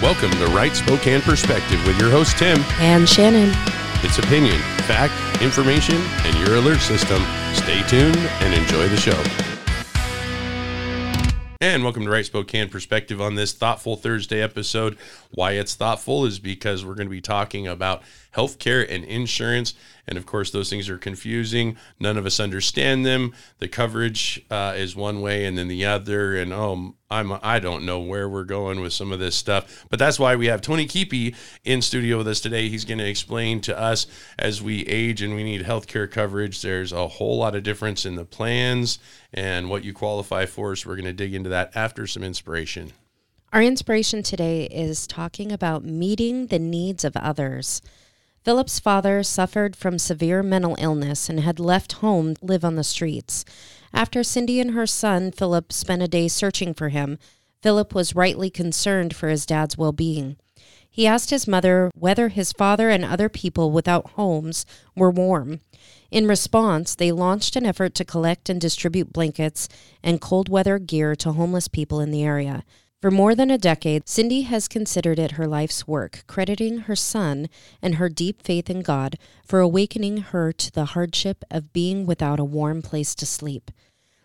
Welcome to Right Spokane Perspective with your host, Tim. And Shannon. It's opinion, fact, information, and your alert system. Stay tuned and enjoy the show. And welcome to Right Spokane Perspective on this Thoughtful Thursday episode. Why it's thoughtful is because we're going to be talking about healthcare and insurance. And of course, those things are confusing. None of us understand them. The coverage uh, is one way and then the other. And oh, I'm I don't know where we're going with some of this stuff. But that's why we have Tony Kiepe in studio with us today. He's going to explain to us as we age and we need healthcare coverage. There's a whole lot of difference in the plans and what you qualify for. So we're going to dig into that after some inspiration. Our inspiration today is talking about meeting the needs of others. Philip's father suffered from severe mental illness and had left home to live on the streets. After Cindy and her son, Philip, spent a day searching for him, Philip was rightly concerned for his dad's well being. He asked his mother whether his father and other people without homes were warm. In response, they launched an effort to collect and distribute blankets and cold weather gear to homeless people in the area. For more than a decade, Cindy has considered it her life's work, crediting her son and her deep faith in God for awakening her to the hardship of being without a warm place to sleep.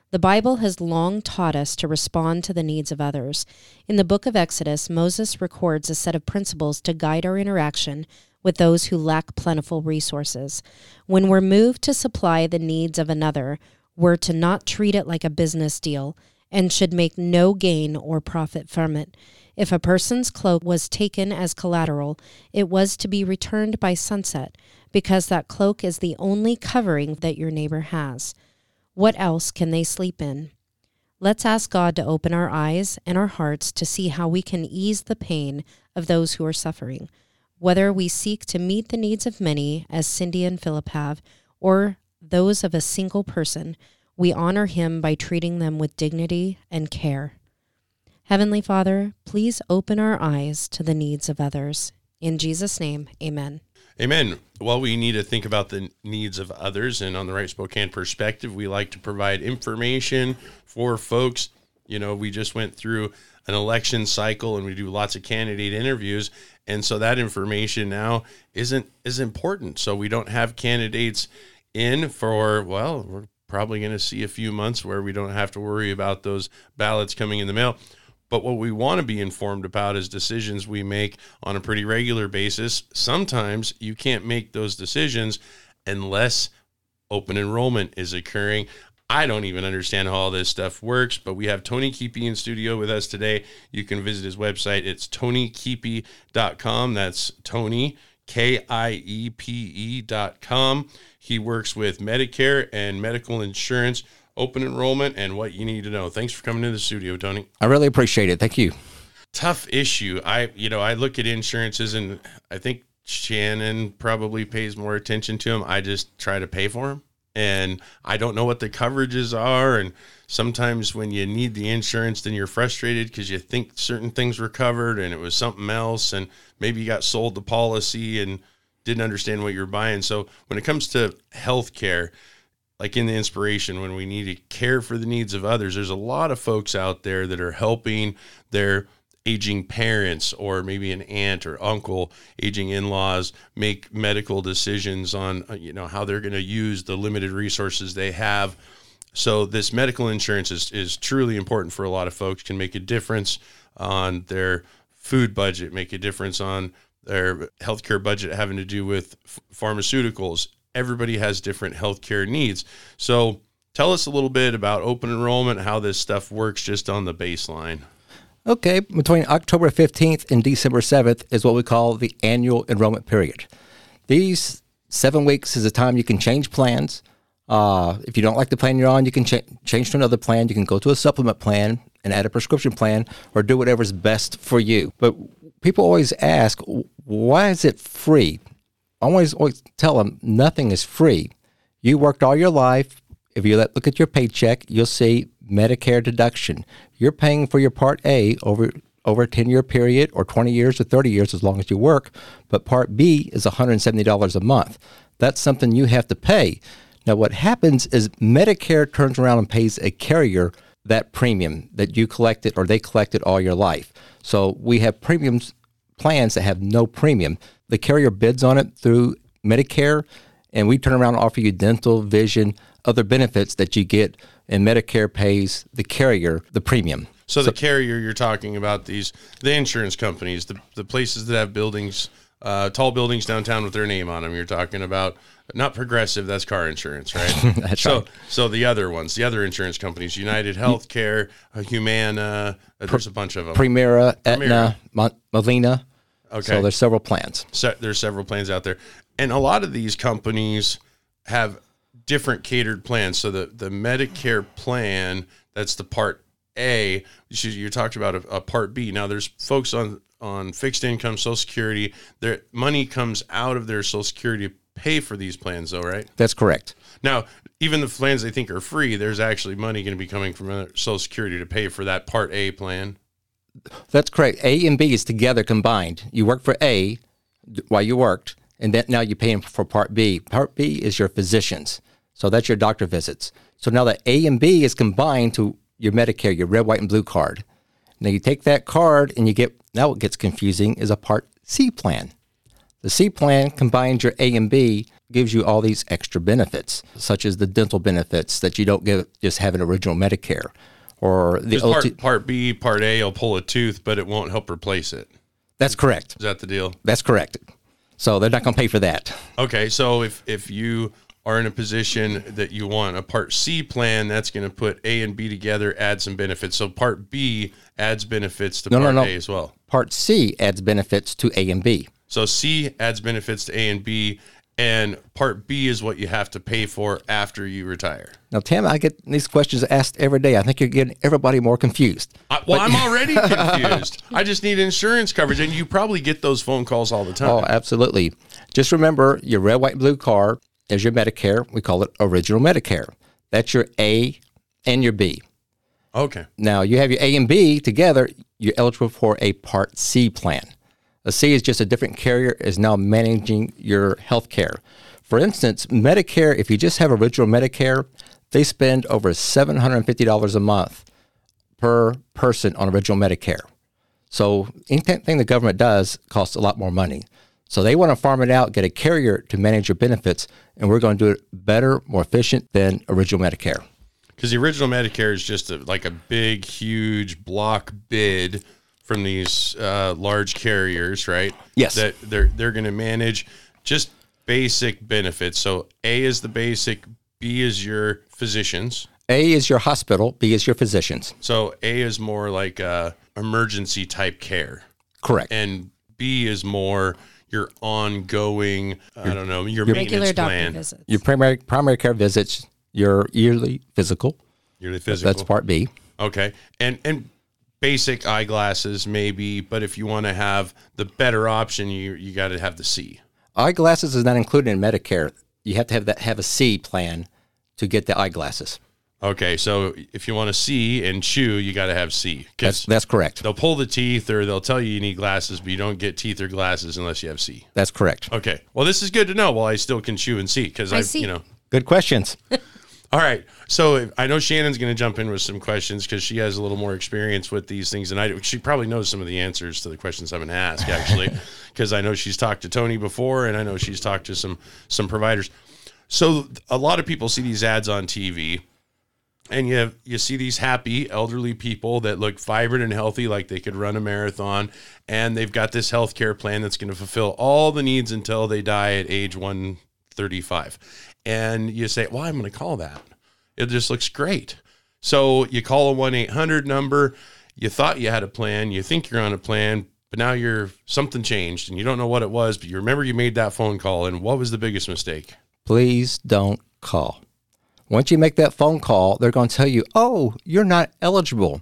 The Bible has long taught us to respond to the needs of others. In the book of Exodus, Moses records a set of principles to guide our interaction with those who lack plentiful resources. When we're moved to supply the needs of another, we're to not treat it like a business deal and should make no gain or profit from it. If a person's cloak was taken as collateral, it was to be returned by sunset, because that cloak is the only covering that your neighbor has. What else can they sleep in? Let's ask God to open our eyes and our hearts to see how we can ease the pain of those who are suffering. Whether we seek to meet the needs of many, as Cindy and Philip have, or those of a single person, we honor him by treating them with dignity and care. Heavenly Father, please open our eyes to the needs of others. In Jesus' name, amen. Amen. Well, we need to think about the needs of others. And on the Right Spokane perspective, we like to provide information for folks. You know, we just went through an election cycle and we do lots of candidate interviews. And so that information now isn't is important. So we don't have candidates in for, well, we're probably going to see a few months where we don't have to worry about those ballots coming in the mail. But what we want to be informed about is decisions we make on a pretty regular basis. Sometimes you can't make those decisions unless open enrollment is occurring. I don't even understand how all this stuff works, but we have Tony Kiepe in studio with us today. You can visit his website. It's tonykiepe.com. That's Tony, K I E P E dot com. He works with Medicare and medical insurance, open enrollment, and what you need to know. Thanks for coming to the studio, Tony. I really appreciate it. Thank you. Tough issue. I, you know, I look at insurances and I think Shannon probably pays more attention to them. I just try to pay for them and I don't know what the coverages are. And sometimes when you need the insurance, then you're frustrated because you think certain things were covered and it was something else. And maybe you got sold the policy and didn't understand what you're buying. So when it comes to healthcare, like in the inspiration, when we need to care for the needs of others, there's a lot of folks out there that are helping their aging parents or maybe an aunt or uncle aging in-laws make medical decisions on uh, you know how they're going to use the limited resources they have so this medical insurance is, is truly important for a lot of folks can make a difference on their food budget make a difference on their healthcare budget having to do with f- pharmaceuticals. Everybody has different healthcare needs. So tell us a little bit about open enrollment, how this stuff works just on the baseline. Okay, between October 15th and December 7th is what we call the annual enrollment period. These seven weeks is a time you can change plans. Uh, if you don't like the plan you're on, you can ch- change to another plan. You can go to a supplement plan and add a prescription plan or do whatever's best for you. But people always ask, why is it free? I always, always tell them nothing is free. You worked all your life. If you look at your paycheck, you'll see Medicare deduction. You're paying for your Part A over over a 10 year period or 20 years or 30 years as long as you work, but Part B is $170 a month. That's something you have to pay. Now, what happens is Medicare turns around and pays a carrier that premium that you collected or they collected all your life. So we have premiums plans that have no premium. The carrier bids on it through Medicare, and we turn around and offer you dental, vision, other benefits that you get, and Medicare pays the carrier the premium. So, the carrier you're talking about these the insurance companies, the the places that have buildings, uh, tall buildings downtown with their name on them. You're talking about not progressive. That's car insurance, right? That's so right. so the other ones, the other insurance companies, United Healthcare, uh, Humana. Uh, there's a bunch of them. Premera, Aetna, Mon- Molina. Okay. So there's several plans. se- there's several plans out there, and a lot of these companies have different catered plans. So the the Medicare plan, that's the Part A. You, you talked about a, a Part B. Now there's folks on on fixed income, Social Security. Their money comes out of their Social Security to pay for these plans, though, right? That's correct. Now, even the plans they think are free, there's actually money going to be coming from Social Security to pay for that Part A plan. That's correct. A and B is together combined. You work for A while you worked, and then now you're paying for Part B. Part B is your physicians. So that's your doctor visits. So now that A and B is combined to your Medicare, your red, white, and blue card. Now you take that card and you get, now what gets confusing is a Part C plan. The C plan combines your A and B, gives you all these extra benefits, such as the dental benefits that you don't get just having original Medicare. Or the OT. part, part B, Part A will pull a tooth, but it won't help replace it. That's correct. Is that the deal? That's correct. So they're not going to pay for that. Okay, so if if you are in a position that you want a Part C plan, that's going to put A and B together, add some benefits. So Part B adds benefits to No, no, Part no. A as well. Part C adds benefits to A and B. So C adds benefits to A and B, and Part B is what you have to pay for after you retire. Now, Tim, I get these questions asked every day. I think you're getting everybody more confused. I, well, I'm already confused. I just need insurance coverage, and you probably get those phone calls all the time. Oh, absolutely. Just remember your red, white, and blue card is your Medicare. We call it original Medicare. That's your A and your B. Okay. Now, you have your A and B together, you're eligible for a Part C plan. A C is just a different carrier is now managing your health care. For instance, Medicare, if you just have original Medicare, they spend over $750 a month per person on original Medicare. So anything the government does costs a lot more money. So they want to farm it out, get a carrier to manage your benefits, and we're going to do it better, more efficient than original Medicare. Because the original Medicare is just a, like a big, huge block bid from these uh, large carriers, right? Yes. That they're they're going to manage just basic benefits. So A is the basic, B is your physicians. A is your hospital, B is your physicians. So A is more like uh, emergency type care, Correct. and B is more your ongoing. I don't know your Regular maintenance doctor plan, visits. your primary primary care visits, your yearly physical. yearly physical. That's part B. Okay. And and basic eyeglasses maybe, but if you want to have the better option, you you got to have the C. Eyeglasses is not included in Medicare. You have to have that have a C plan to get the eyeglasses. Okay, so if you want to see and chew, you got to have C That's that's correct. they'll pull the teeth or they'll tell you you need glasses, but you don't get teeth or glasses unless you have C. That's correct. Okay, well this is good to know. Well, I still can chew and see because I I, see. you know. Good questions. All right, so if- I know Shannon's going to jump in with some questions because she has a little more experience with these things than I do. She probably knows some of the answers to the questions I'm going to ask, actually, because I know she's talked to Tony before, and I know she's talked to some some providers. So a lot of people see these ads on TV, and you have, you see these happy elderly people that look vibrant and healthy, like they could run a marathon, and they've got this health care plan that's going to fulfill all the needs until they die at age 135. And you say, "Well, I'm going to call that. It just looks great." So you call a 1-800 number. You thought you had a plan. You think you're on a plan, but now you're something changed, and you don't know what it was. But you remember you made that phone call, and what was the biggest mistake? Please don't call. Once you make that phone call, they're going to tell you, "Oh, you're not eligible."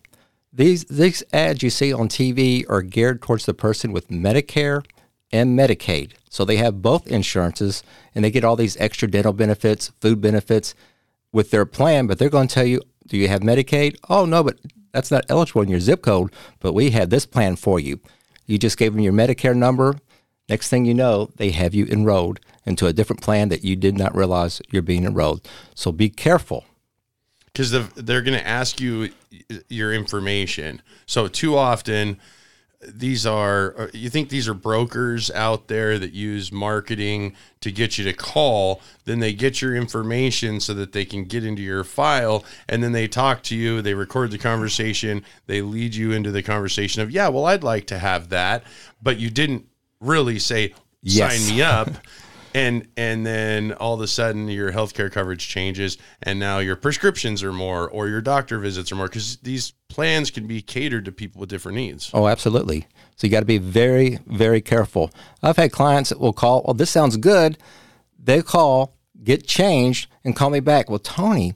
These these ads you see on TV are geared towards the person with Medicare and Medicaid. So they have both insurances and they get all these extra dental benefits, food benefits with their plan, but they're going to tell you, "Do you have Medicaid?" "Oh, no, but that's not eligible in your zip code, but we have this plan for you." You just gave them your Medicare number. Next thing you know, they have you enrolled into a different plan that you did not realize you're being enrolled. So be careful. because they're going to ask you your information. So too often, these are uh, you think these are brokers out there that use marketing to get you to call then they get your information so that they can get into your file and then they talk to you they record the conversation they lead you into the conversation of yeah well i'd like to have that but you didn't really say Yes. sign me up and and then all of a sudden your healthcare coverage changes and now your prescriptions are more or your doctor visits are more because these plans can be catered to people with different needs Oh, absolutely. So you got to be very, very careful. I've had clients that will call, oh, this sounds good. They call, get changed, and call me back. Well, Tony,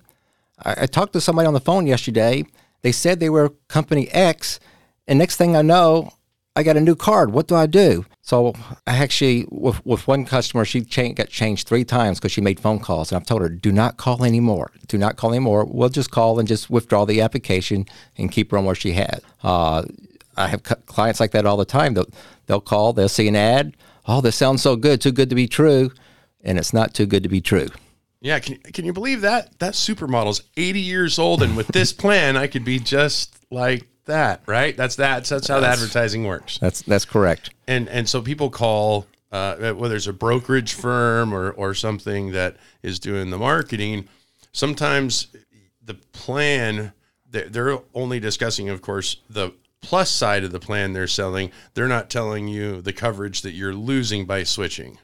I, I talked to somebody on the phone yesterday. They said they were company X, and next thing I know, I got a new card. What do I do? So I actually, with, with one customer, she got changed three times because she made phone calls, and I've told her, do not call anymore. Do not call anymore. We'll just call and just withdraw the application and keep her on where she had. Uh, I have clients like that all the time. They'll, they'll call, they'll see an ad. Oh, this sounds so good, too good to be true. And it's not too good to be true. yeah can, can you believe that that supermodel's 80 years old and with this plan i could be just like that right that's that that's how the advertising works That's, that's correct. and and so people call uh, whether it's a brokerage firm or or something that is doing the marketing sometimes the plan they're only discussing of course the plus side of the plan they're selling they're not telling you the coverage that you're losing by switching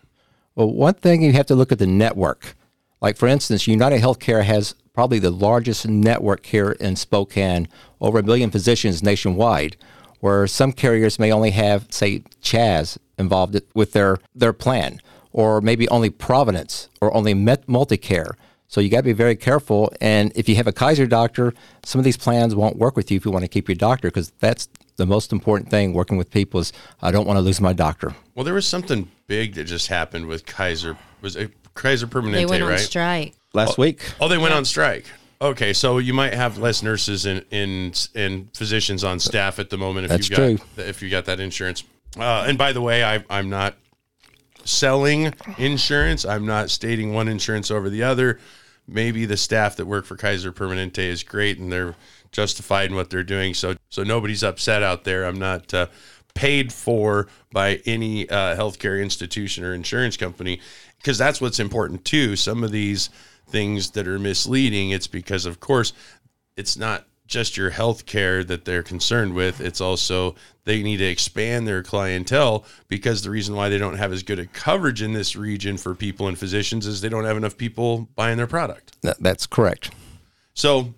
Well, one thing you have to look at the network. Like, for instance, United Healthcare has probably the largest network here in Spokane, over a million physicians nationwide, where some carriers may only have, say, CHAS involved with their, their plan, or maybe only Providence or only Met Multicare. So you got to be very careful. And if you have a Kaiser doctor, some of these plans won't work with you if you want to keep your doctor, because that's the most important thing working with people is I don't want to lose my doctor. well there was something big that just happened with kaiser was it kaiser permanente They went on right strike. Last week, Oh, they went on strike. Okay, so you might have less nurses and and, and physicians on staff at the moment if That's you got true. if you got that insurance. Uh, and by the way, I, I'm not selling insurance. I'm not stating one insurance over the other. Maybe the staff that work for Kaiser Permanente is great and they're justified in what they're doing. So so nobody's upset out there. I'm not uh, paid for by any uh, healthcare institution or insurance company because that's what's important too. Some of these things that are misleading, it's because of course it's not just your health care that they're concerned with. It's also they need to expand their clientele because the reason why they don't have as good a coverage in this region for people and physicians is they don't have enough people buying their product. that's correct. So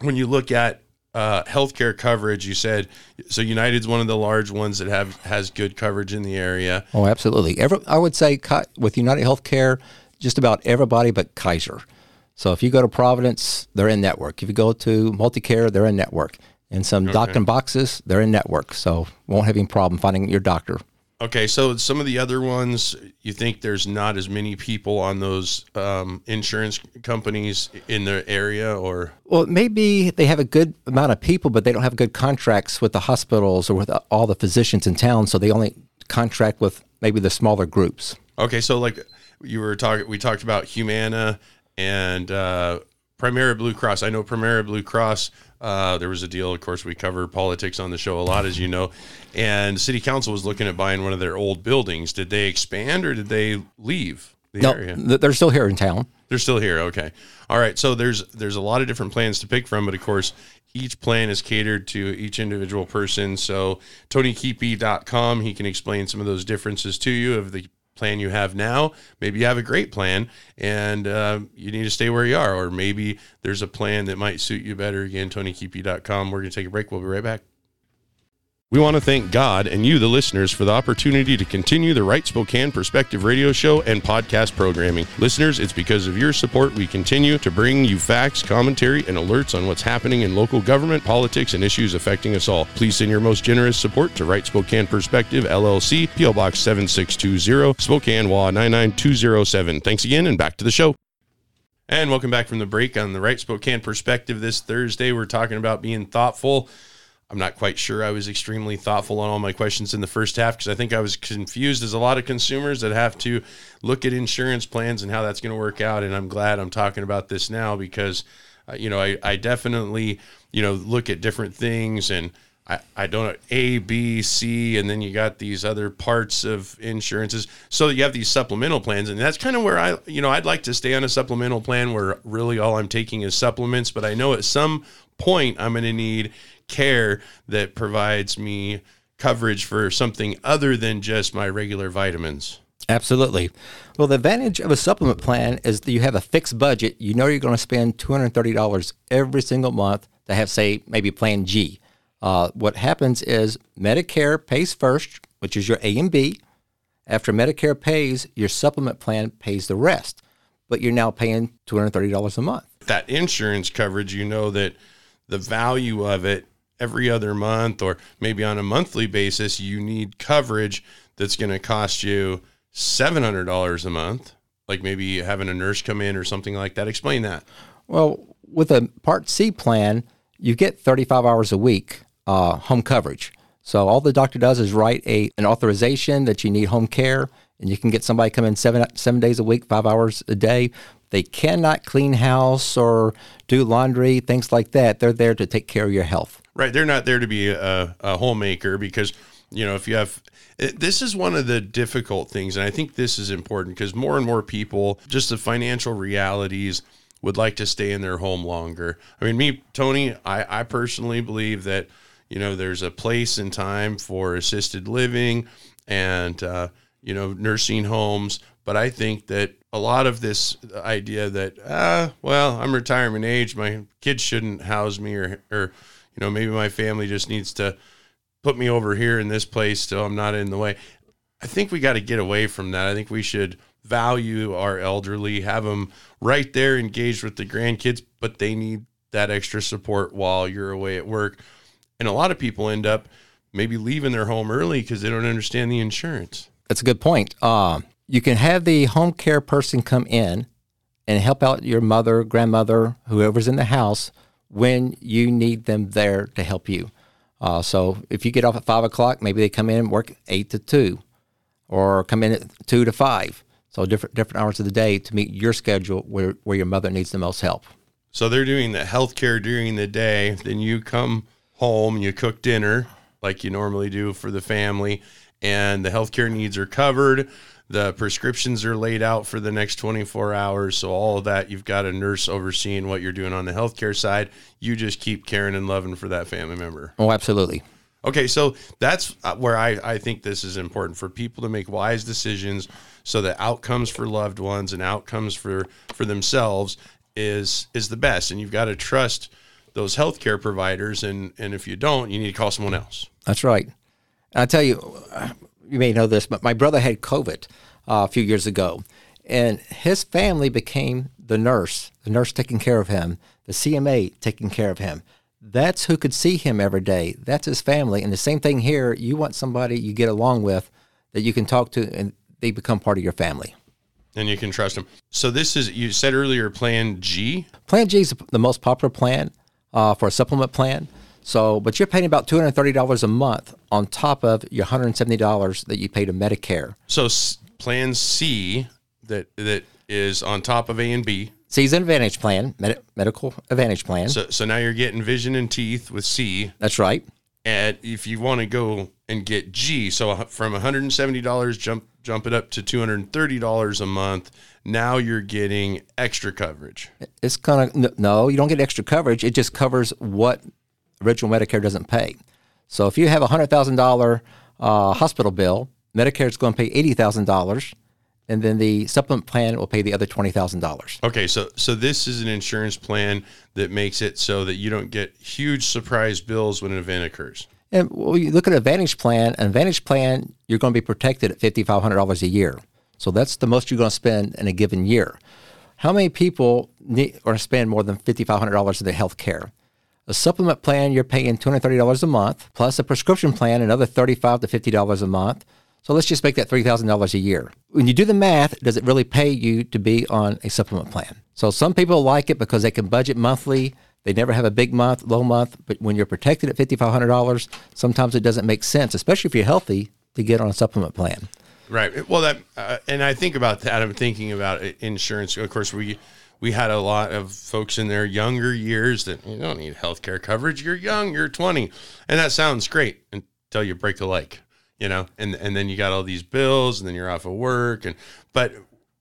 when you look at uh, healthcare coverage, you said so. United's one of the large ones that have has good coverage in the area. Oh, absolutely. Every, I would say with United Healthcare, just about everybody but Kaiser. So if you go to Providence, they're in network. If you go to Multicare, they're in network. And some doctor boxes, they're in network. So won't have any problem finding your doctor. Okay, so some of the other ones, you think there's not as many people on those um, insurance companies in the area, or Well, maybe they have a good amount of people, but they don't have good contracts with the hospitals or with all the physicians in town. So they only contract with maybe the smaller groups. Okay, so like you were talking, we talked about Humana and uh, Premera Blue Cross. I know Premera Blue Cross. Uh, there was a deal. Of course, we cover politics on the show a lot, as you know. And City Council was looking at buying one of their old buildings. Did they expand or did they leave the No, area? they're still here in town. They're still here. Okay. All right. So there's there's a lot of different plans to pick from, but of course, each plan is catered to each individual person. So TonyKiepe.com, he can explain some of those differences to you of the plan you have now. Maybe you have a great plan and uh, you need to stay where you are, or maybe there's a plan that might suit you better. Again, TonyKiepe.com. We're going to take a break. We'll be right back. We want to thank God and you, the listeners, for the opportunity to continue the Right Spokane Perspective radio show and podcast programming. Listeners, it's because of your support we continue to bring you facts, commentary, and alerts on what's happening in local government, politics, and issues affecting us all. Please send your most generous support to Right Spokane Perspective, LLC, P.O. Box 7620, Spokane, WA 99207. Thanks again, and back to the show. And welcome back from the break on the Right Spokane Perspective this Thursday. We're talking about being thoughtful. I'm not quite sure I was extremely thoughtful on all my questions in the first half because I think I was confused as a lot of consumers that have to look at insurance plans and how that's going to work out. And I'm glad I'm talking about this now because, uh, you know, I, I definitely, you know, look at different things and I, I don't know A, B, C, and then you got these other parts of insurances. So you have these supplemental plans, and that's kind of where I, you know, I'd like to stay on a supplemental plan where really all I'm taking is supplements. But I know at some point I'm going to need care that provides me coverage for something other than just my regular vitamins. Absolutely. Well, the advantage of a supplement plan is that you have a fixed budget. You know you're going to spend $230 every single month to have, say, maybe Plan G. Uh, what happens is Medicare pays first, which is your A and B. After Medicare pays, your supplement plan pays the rest, but you're now paying $230 a month. That insurance coverage, you know that the value of it every other month or maybe on a monthly basis, you need coverage that's going to cost you $700 a month, like maybe having a nurse come in or something like that. Explain that. Well, with a Part C plan, you get 35 hours a week uh, home coverage. So all the doctor does is write a an authorization that you need home care, and you can get somebody come in seven seven days a week, five hours a day. They cannot clean house or do laundry, things like that. They're there to take care of your health. Right. They're not there to be a, a homemaker because, you know, if you have, this is one of the difficult things. And I think this is important because more and more people, just the financial realities, would like to stay in their home longer. I mean, me, Tony, I, I personally believe that, you know, there's a place and time for assisted living and, uh, you know, nursing homes. But I think that a lot of this idea that, ah, well, I'm retirement age, my kids shouldn't house me or, or, you know, maybe my family just needs to put me over here in this place so I'm not in the way. I think we got to get away from that. I think we should value our elderly, have them right there engaged with the grandkids, but they need that extra support while you're away at work. And a lot of people end up maybe leaving their home early because they don't understand the insurance. That's a good point. Uh, you can have the home care person come in and help out your mother, grandmother, whoever's in the house when you need them there to help you. Uh, so if you get off at five o'clock, maybe they come in and work eight to two, or come in at two to five. So different different hours of the day to meet your schedule where, where your mother needs the most help. So they're doing the healthcare during the day. Then you come home, you cook dinner like you normally do for the family, and the healthcare needs are covered. The prescriptions are laid out for the next 24 hours. So, all of that, you've got a nurse overseeing what you're doing on the healthcare side. You just keep caring and loving for that family member. Oh, absolutely. Okay, so that's uh, where I, I think this is important for people to make wise decisions so that outcomes for loved ones and outcomes for, for themselves is is the best. And you've got to trust those healthcare providers and, and if you don't, you need to call someone else. That's right. And I tell you, you may know this, but my brother had COVID uh, a few years ago, and his family became the nurse, the nurse taking care of him, the CMA taking care of him. That's who could see him every day. That's his family. And the same thing here. You want somebody you get along with that you can talk to, and they become part of your family. And you can trust them. So this is you said earlier, Plan G. Plan G is the most popular plan uh, for a supplement plan. So, but you're paying about two hundred thirty dollars a month on top of your hundred seventy dollars that you pay to Medicare. So, s- Plan C that that is on top of A and B. C is an Advantage plan, med- medical Advantage plan. So, so now you're getting vision and teeth with C. That's right. And if you want to go and get G, so from one hundred and seventy dollars, jump jump it up to two hundred and thirty dollars a month. Now you're getting extra coverage. It's kind of no, you don't get extra coverage. It just covers what original Medicare doesn't pay. So if you have a hundred thousand dollar uh, hospital bill, Medicare is going to pay eighty thousand dollars, and then the supplement plan will pay the other twenty thousand dollars. Okay, so so this is an insurance plan that makes it so that you don't get huge surprise bills when an event occurs. And when you look at a Advantage plan, an Advantage plan, you're going to be protected at fifty five hundred dollars a year. So that's the most you're going to spend in a given year. How many people need or spend more than fifty five hundred dollars in their health care? A supplement plan, you're paying $230 a month, plus a prescription plan, another $35 to $50 a month. So let's just make that $3,000 a year. When you do the math, does it really pay you to be on a supplement plan? So some people like it because they can budget monthly. They never have a big month, low month. But when you're protected at $5,500, sometimes it doesn't make sense, especially if you're healthy, to get on a supplement plan. Right. Well, that uh, and I think about that. I'm thinking about insurance. Of course, we we had a lot of folks in their younger years that you don't need health care coverage. You're young, you're 20. And that sounds great until you break a leg, you know, and, and then you got all these bills and then you're off of work. And, but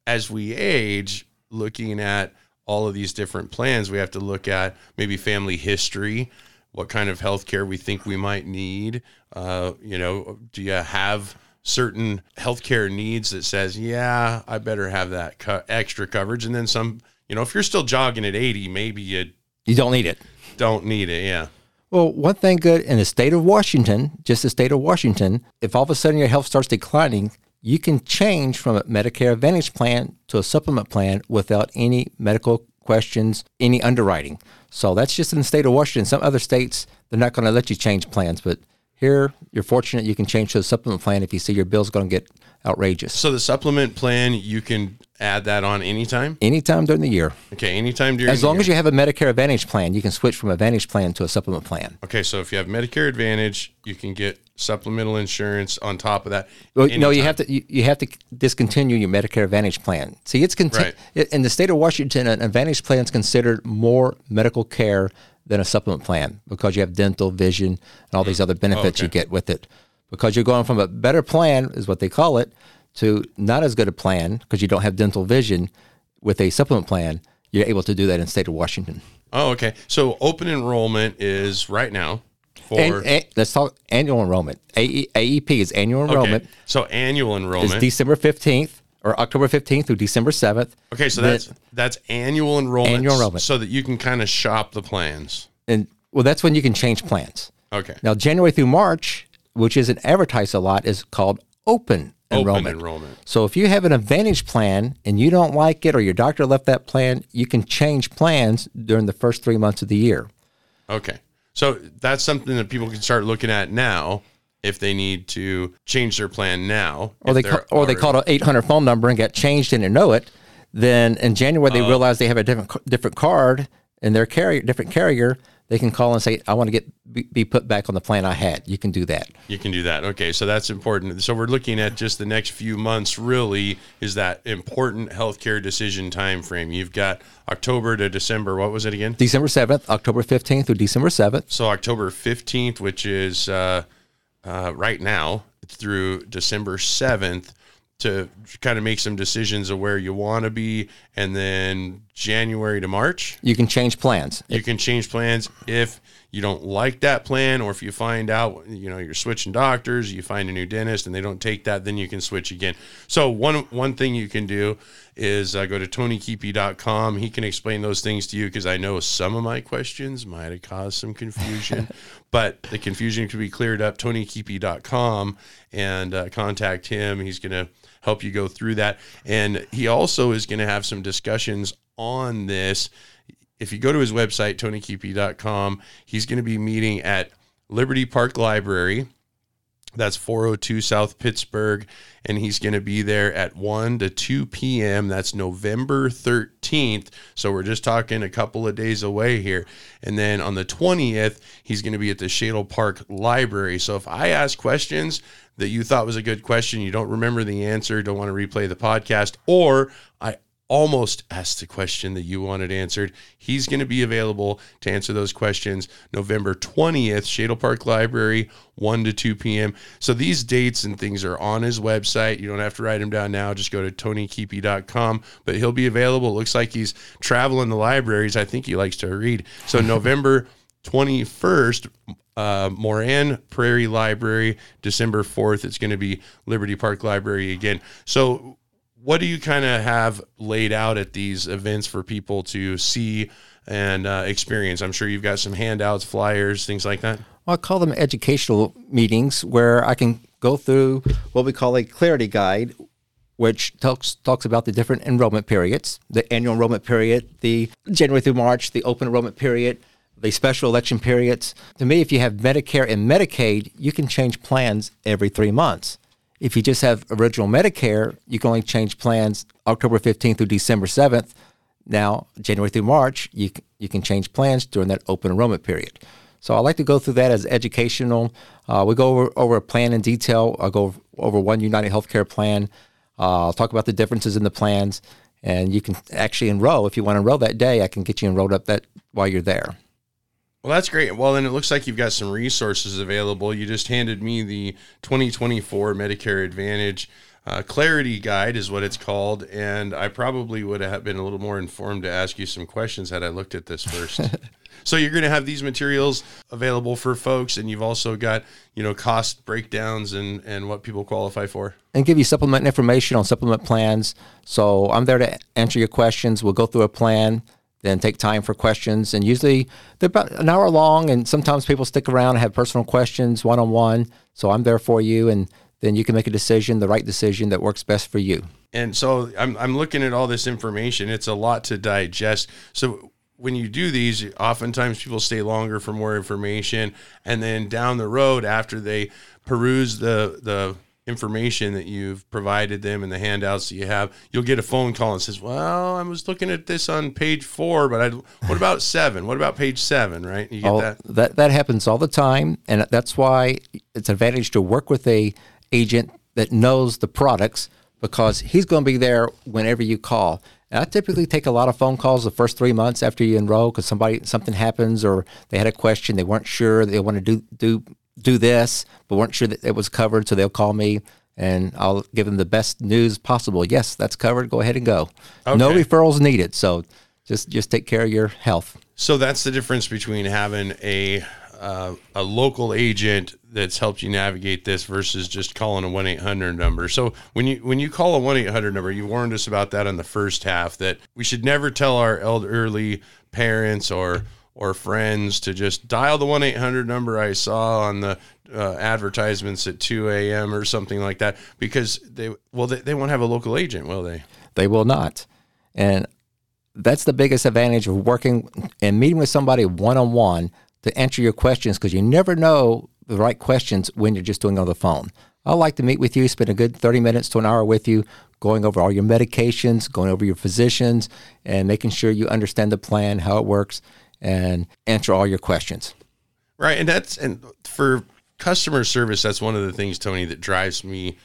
as we age, looking at all of these different plans, we have to look at maybe family history, what kind of health care we think we might need. Uh, you know, do you have certain healthcare needs that says, yeah, I better have that co- extra coverage. And then some, you know, if you're still jogging at 80, maybe you You don't need it. don't need it. Yeah. Well, one thing good in the state of Washington, just the state of Washington, if all of a sudden your health starts declining, you can change from a Medicare Advantage plan to a supplement plan without any medical questions, any underwriting. So that's just in the state of Washington. Some other states, they're not going to let you change plans, but here you're fortunate you can change to a supplement plan if you see your bill's going to get outrageous. So the supplement plan, you can add that on anytime. Anytime during the year. Okay. Anytime during As the long year. as you have a Medicare Advantage plan, you can switch from a Advantage plan to a supplement plan. Okay. So if you have Medicare Advantage, you can get supplemental insurance on top of that. Well, no, you have to you, you have to discontinue your Medicare Advantage plan. See, it's conti- Right. in the state of Washington, an Advantage plan is considered more medical care than a supplement plan because you have dental, vision, and all these mm. other benefits you oh, okay. get with it. Because you're going from a better plan, is what they call it, to not as good a plan because you don't have dental vision with a supplement plan. You're able to do that in the state of Washington. Oh, okay. So open enrollment is right now for And, and let's talk annual enrollment. AE, AEP is annual enrollment. okay. So annual enrollment. is. December 15th or October 15th through December 7th. okay, so Then- that's that's annual enrollment. Annual enrollment. so that you can kind of shop the plans. and well, that's when you can change plans. Okay. Now, January through March, which isn't advertised a lot, is called open enrollment. Open enrollment. So if you have an Advantage plan and you don't like it, or your doctor left that plan, you can change plans during the first three months of the year. Okay. So that's something that people can start looking at now if they need to change their plan now. Or they ca- or they called an 800 phone number and got changed and didn't know it. Then in January they uh-huh. realize they have a different different card in their carrier, different carrier. They can call and say, "I want to get be, be put back on the plan I had." You can do that. You can do that. Okay, so that's important. So we're looking at just the next few months. Really, is that important healthcare decision time frame? You've got October to December. What was it again? December 7th, October 15th through December 7th. So October fifteenth, which is uh, uh, right now, through December seventh, to kind of make some decisions of where you want to be, and then January to March. You can change plans. You can change plans if you don't like that plan, or if you find out, you know, you're switching doctors, you find a new dentist, and they don't take that, then you can switch again. So one one thing you can do is uh, go to TonyKiepe.com. He can explain those things to you because I know some of my questions might have caused some confusion, but the confusion can be cleared up. TonyKiepe.com and uh, contact him. He's going to help you go through that, and he also is going to have some discussions on this if you go to his website, tonykiepe.com, he's going to be meeting at Liberty Park Library. That's 402 South Pittsburgh. And he's going to be there at 1 to 2 p.m. That's November 13th. So we're just talking a couple of days away here. And then on the 20th, he's going to be at the Shadle Park Library. So if I ask questions that you thought was a good question, you don't remember the answer, don't want to replay the podcast, or I almost asked the question that you wanted answered. He's going to be available to answer those questions November 20th, Shadle Park Library, 1 to 2 p.m. So these dates and things are on his website. You don't have to write them down now. Just go to tonykiepe.com. But he'll be available. Looks like he's traveling the libraries. I think he likes to read. So November 21st, uh, Moran Prairie Library. December 4th, it's going to be Liberty Park Library again. So what do you kind of have laid out at these events for people to see and uh, experience? I'm sure you've got some handouts, flyers, things like that. Well, I call them educational meetings where I can go through what we call a clarity guide, which talks talks about the different enrollment periods, the annual enrollment period, the January through March, the open enrollment period, the special election periods. To me, if you have Medicare and Medicaid, you can change plans every three months. If you just have original Medicare, you can only change plans October 15th through December 7th. Now, January through March, you, you can change plans during that open enrollment period. So I like to go through that as educational. Uh, we go over, over a plan in detail. I'll go over one United Healthcare plan. Uh, I'll talk about the differences in the plans. and you can actually enroll if you want to enroll that day. I can get you enrolled up that while you're there. Well, that's great. Well, then it looks like you've got some resources available. You just handed me the 2024 Medicare Advantage uh, Clarity Guide, is what it's called. And I probably would have been a little more informed to ask you some questions had I looked at this first. so you're going to have these materials available for folks, and you've also got you know cost breakdowns and and what people qualify for, and give you supplement information on supplement plans. So I'm there to answer your questions. We'll go through a plan then take time for questions. And usually they're about an hour long, and sometimes people stick around and have personal questions one on one. So I'm there for you, and then you can make a decision, the right decision that works best for you. And so I'm, I'm looking at all this information. It's a lot to digest. So when you do these, oftentimes people stay longer for more information. And then down the road, after they peruse the, the information that you've provided them and the handouts that you have, you'll get a phone call and says, "Well, I was looking at this on page four, but I what about seven? What about page seven? Right? You get oh, that? that that happens all the time, and that's why it's an advantage to work with a agent that knows the products because he's going to be there whenever you call. And I typically take a lot of phone calls the first three months after you enroll because somebody something happens or they had a question they weren't sure they want to do do do this, but weren't sure that it was covered. So they'll call me and I'll give them the best news possible. Yes, that's covered. Go ahead and go. Okay. No referrals needed. So just just take care of your health. So that's the difference between having a uh, a local agent that's helped you navigate this versus just calling a one eight hundred number. So when you when you call a one eight hundred number, you warned us about that in the first half that we should never tell our elderly parents or or friends to just dial the 1 800 number I saw on the uh, advertisements at 2 a.m. or something like that because they, well, they, they won't have a local agent, will they? They will not. And that's the biggest advantage of working and meeting with somebody one on one to answer your questions because you never know the right questions when you're just doing on the phone. I like to meet with you, spend a good 30 minutes to an hour with you, going over all your medications, going over your physicians, and making sure you understand the plan, how it works, and answer all your questions. Right. And that's, and for customer service, that's one of the things, Tony, that drives me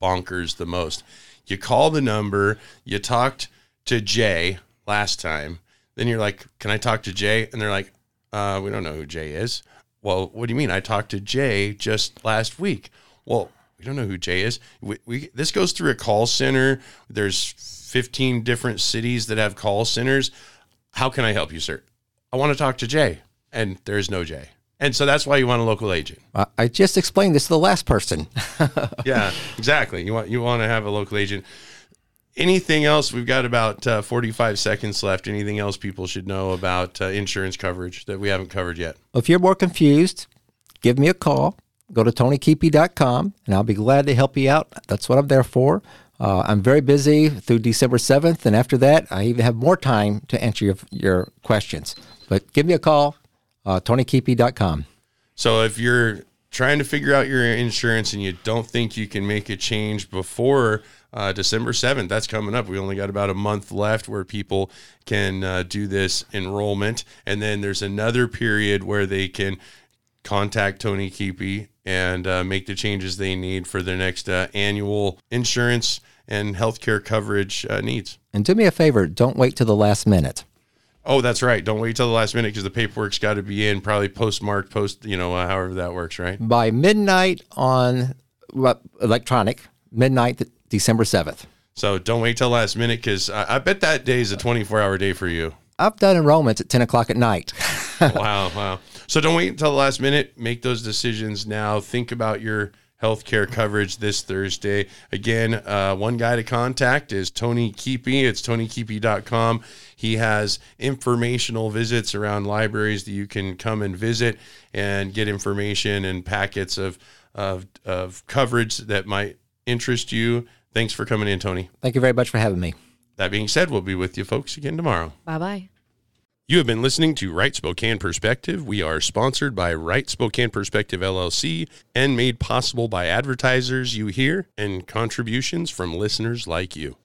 bonkers the most. You call the number, you talked to Jay last time, then you're like, Can I talk to Jay? And they're like, uh, We don't know who Jay is. Well, what do you mean? I talked to Jay just last week. Well, we don't know who Jay is. We, we this goes through a call center. There's 15 different cities that have call centers. How can I help you, sir? I want to talk to Jay, and there's no Jay. And so that's why you want a local agent. I just explained this to the last person. yeah, exactly. You want you want to have a local agent. Anything else? We've got about uh, 45 seconds left. Anything else people should know about uh, insurance coverage that we haven't covered yet? If you're more confused, give me a call. Go to TonyKiepe.com and I'll be glad to help you out. That's what I'm there for. Uh, I'm very busy through December 7th, and after that, I even have more time to answer your, your questions. But give me a call, uh, TonyKiepe.com. So if you're trying to figure out your insurance and you don't think you can make a change before uh, December 7th, that's coming up. We only got about a month left where people can uh, do this enrollment. And then there's another period where they can contact Tony Kiepe and uh, make the changes they need for their next uh, annual insurance and healthcare coverage uh, needs. And do me a favor, don't wait till the last minute. Oh, that's right. Don't wait till the last minute because the paperwork's got to be in, probably postmarked, post, you know, uh, however that works, right? By midnight on electronic, midnight December 7th. So don't wait till last minute because I, I bet that day is a 24 hour day for you. I've done enrollments at 10 o'clock at night. wow, wow. So don't wait until the last minute. Make those decisions now. Think about your healthcare coverage this Thursday. Again, uh, one guy to contact is Tony Kiepe. It's tonykiepe.com. He has informational visits around libraries that you can come and visit and get information and packets of, of, of coverage that might interest you. Thanks for coming in, Tony. Thank you very much for having me. That being said, we'll be with you folks again tomorrow. Bye bye. You have been listening to Right Spokane Perspective. We are sponsored by Right Spokane Perspective LLC and made possible by advertisers you hear and contributions from listeners like you.